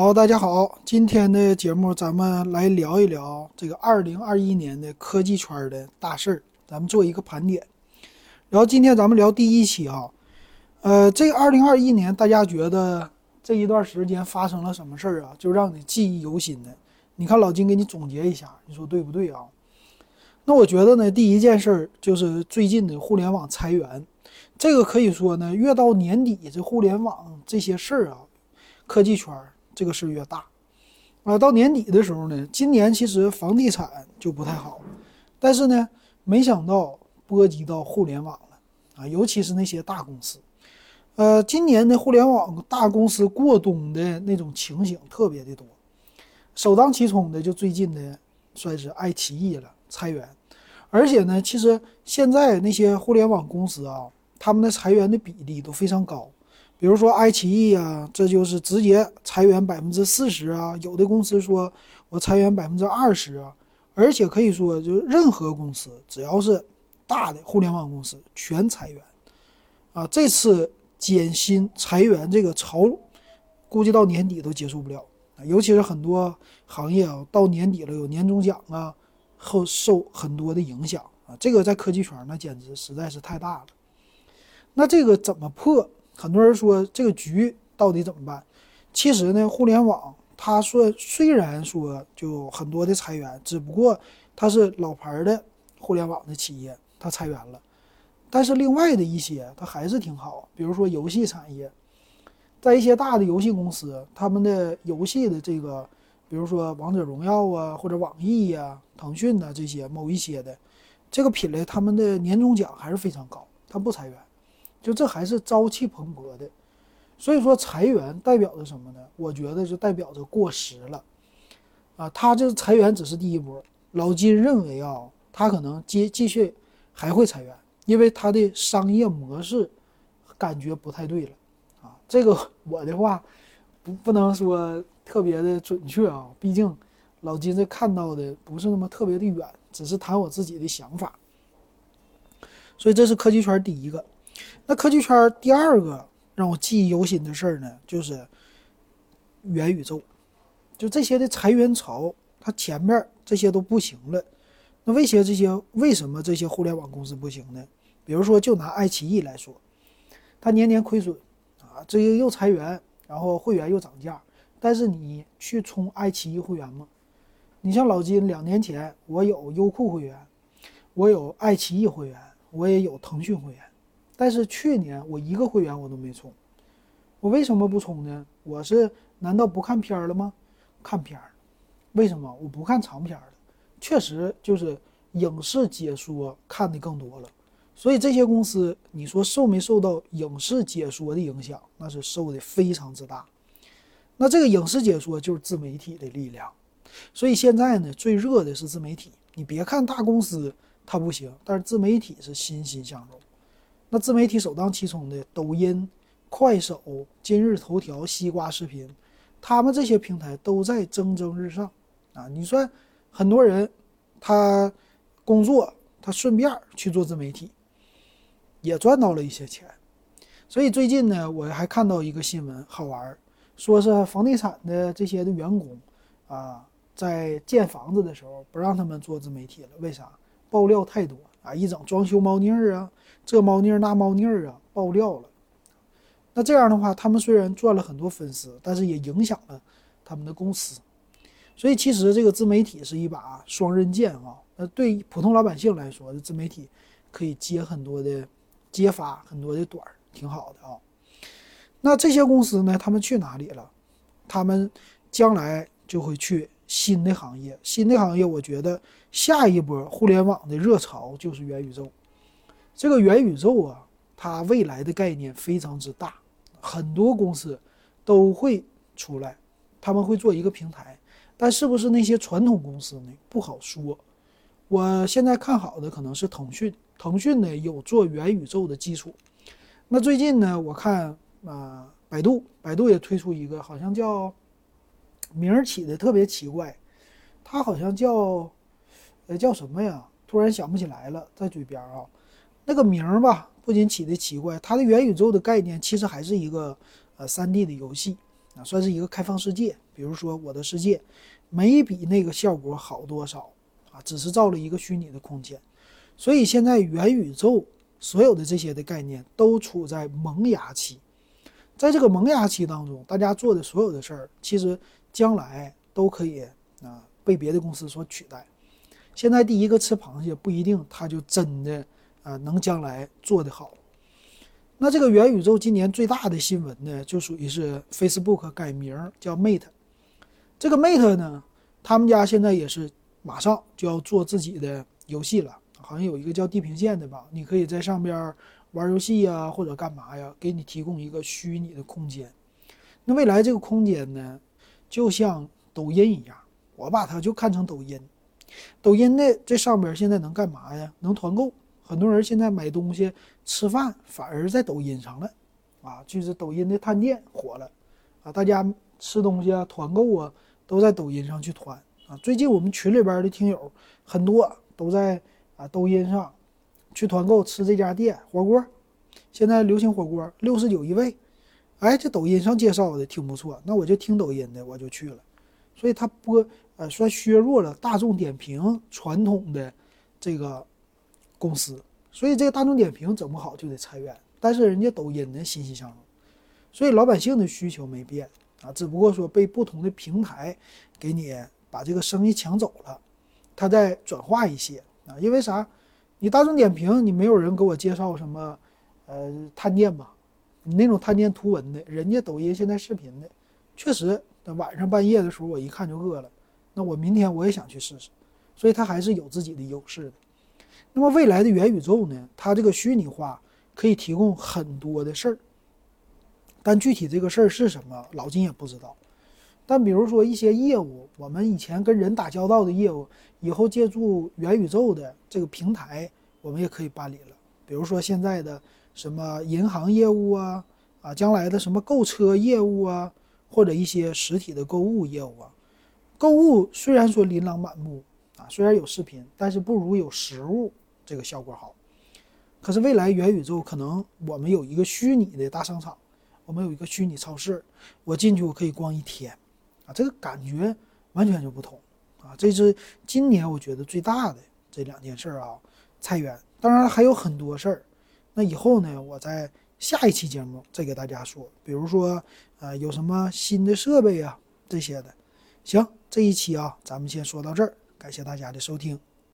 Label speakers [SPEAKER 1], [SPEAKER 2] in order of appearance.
[SPEAKER 1] 好，大家好，今天的节目咱们来聊一聊这个二零二一年的科技圈的大事儿，咱们做一个盘点。然后今天咱们聊第一期啊，呃，这二零二一年大家觉得这一段时间发生了什么事儿啊？就让你记忆犹新的。你看老金给你总结一下，你说对不对啊？那我觉得呢，第一件事儿就是最近的互联网裁员，这个可以说呢，越到年底，这互联网这些事儿啊，科技圈。这个事越大，啊，到年底的时候呢，今年其实房地产就不太好，但是呢，没想到波及到互联网了，啊，尤其是那些大公司，呃，今年的互联网大公司过冬的那种情形特别的多，首当其冲的就最近的算是爱奇艺了，裁员，而且呢，其实现在那些互联网公司啊，他们的裁员的比例都非常高。比如说爱奇艺啊，这就是直接裁员百分之四十啊。有的公司说我裁员百分之二十啊，而且可以说，就任何公司只要是大的互联网公司全裁员啊。这次减薪裁员这个潮，估计到年底都结束不了。尤其是很多行业啊，到年底了有年终奖啊，后受很多的影响啊。这个在科技圈那简直实在是太大了。那这个怎么破？很多人说这个局到底怎么办？其实呢，互联网它说虽然说就很多的裁员，只不过它是老牌的互联网的企业，它裁员了。但是另外的一些它还是挺好，比如说游戏产业，在一些大的游戏公司，他们的游戏的这个，比如说王者荣耀啊，或者网易呀、腾讯呐这些某一些的这个品类，他们的年终奖还是非常高，它不裁员。就这还是朝气蓬勃的，所以说裁员代表着什么呢？我觉得就代表着过时了，啊，他这裁员只是第一波。老金认为啊，他可能接继续还会裁员，因为他的商业模式感觉不太对了，啊，这个我的话不不能说特别的准确啊，毕竟老金这看到的不是那么特别的远，只是谈我自己的想法。所以这是科技圈第一个。那科技圈第二个让我记忆犹新的事儿呢，就是元宇宙。就这些的裁员潮，它前面这些都不行了。那为些这些为什么这些互联网公司不行呢？比如说，就拿爱奇艺来说，它年年亏损啊，这些又裁员，然后会员又涨价。但是你去充爱奇艺会员吗？你像老金，两年前我有优酷会员，我有爱奇艺会员，我也有腾讯会员。但是去年我一个会员我都没充，我为什么不充呢？我是难道不看片儿了吗？看片儿，为什么我不看长片儿了？确实就是影视解说看的更多了，所以这些公司你说受没受到影视解说的影响？那是受的非常之大。那这个影视解说就是自媒体的力量，所以现在呢最热的是自媒体。你别看大公司它不行，但是自媒体是欣欣向荣。那自媒体首当其冲的抖音、快手、今日头条、西瓜视频，他们这些平台都在蒸蒸日上啊！你说很多人他工作，他顺便去做自媒体，也赚到了一些钱。所以最近呢，我还看到一个新闻，好玩儿，说是房地产的这些的员工啊，在建房子的时候不让他们做自媒体了，为啥？爆料太多。啊，一整装修猫腻儿啊，这猫腻儿那猫腻儿啊，爆料了。那这样的话，他们虽然赚了很多粉丝，但是也影响了他们的公司。所以其实这个自媒体是一把双刃剑啊。那对普通老百姓来说，自媒体可以接很多的揭发很多的短儿，挺好的啊。那这些公司呢，他们去哪里了？他们将来就会去。新的行业，新的行业，我觉得下一波互联网的热潮就是元宇宙。这个元宇宙啊，它未来的概念非常之大，很多公司都会出来，他们会做一个平台，但是不是那些传统公司呢？不好说。我现在看好的可能是腾讯，腾讯呢有做元宇宙的基础。那最近呢，我看啊，百度，百度也推出一个，好像叫。名儿起的特别奇怪，它好像叫，呃，叫什么呀？突然想不起来了，在嘴边啊。那个名儿吧，不仅起的奇怪，它的元宇宙的概念其实还是一个呃三 D 的游戏啊，算是一个开放世界。比如说我的世界，没比那个效果好多少啊，只是造了一个虚拟的空间。所以现在元宇宙所有的这些的概念都处在萌芽期，在这个萌芽期当中，大家做的所有的事儿，其实将来都可以啊被别的公司所取代。现在第一个吃螃蟹不一定他就真的啊能将来做得好。那这个元宇宙今年最大的新闻呢，就属于是 Facebook 改名叫 Mate。这个 Mate 呢，他们家现在也是马上就要做自己的游戏了，好像有一个叫地平线的吧，你可以在上边玩游戏呀，或者干嘛呀，给你提供一个虚拟的空间。那未来这个空间呢，就像抖音一样，我把它就看成抖音。抖音的这上边现在能干嘛呀？能团购。很多人现在买东西、吃饭反而在抖音上了，啊，就是抖音的探店火了，啊，大家吃东西啊、团购啊，都在抖音上去团，啊，最近我们群里边的听友很多都在啊抖音上去团购吃这家店火锅，现在流行火锅六十九一位，哎，这抖音上介绍的挺不错，那我就听抖音的我就去了，所以它播呃算削弱了大众点评传统的这个。公司，所以这个大众点评整不好就得裁员，但是人家抖音呢欣欣向荣，所以老百姓的需求没变啊，只不过说被不同的平台给你把这个生意抢走了，它在转化一些啊，因为啥？你大众点评你没有人给我介绍什么呃探店吧？你那种探店图文的，人家抖音现在视频的，确实晚上半夜的时候我一看就饿了，那我明天我也想去试试，所以它还是有自己的优势的。那么未来的元宇宙呢？它这个虚拟化可以提供很多的事儿，但具体这个事儿是什么，老金也不知道。但比如说一些业务，我们以前跟人打交道的业务，以后借助元宇宙的这个平台，我们也可以办理了。比如说现在的什么银行业务啊，啊，将来的什么购车业务啊，或者一些实体的购物业务啊，购物虽然说琳琅满目。虽然有视频，但是不如有实物这个效果好。可是未来元宇宙可能我们有一个虚拟的大商场，我们有一个虚拟超市，我进去我可以逛一天，啊，这个感觉完全就不同啊！这是今年我觉得最大的这两件事啊，菜园，当然还有很多事儿。那以后呢，我在下一期节目再给大家说，比如说呃有什么新的设备啊这些的。行，这一期啊咱们先说到这儿。感谢大家的收听。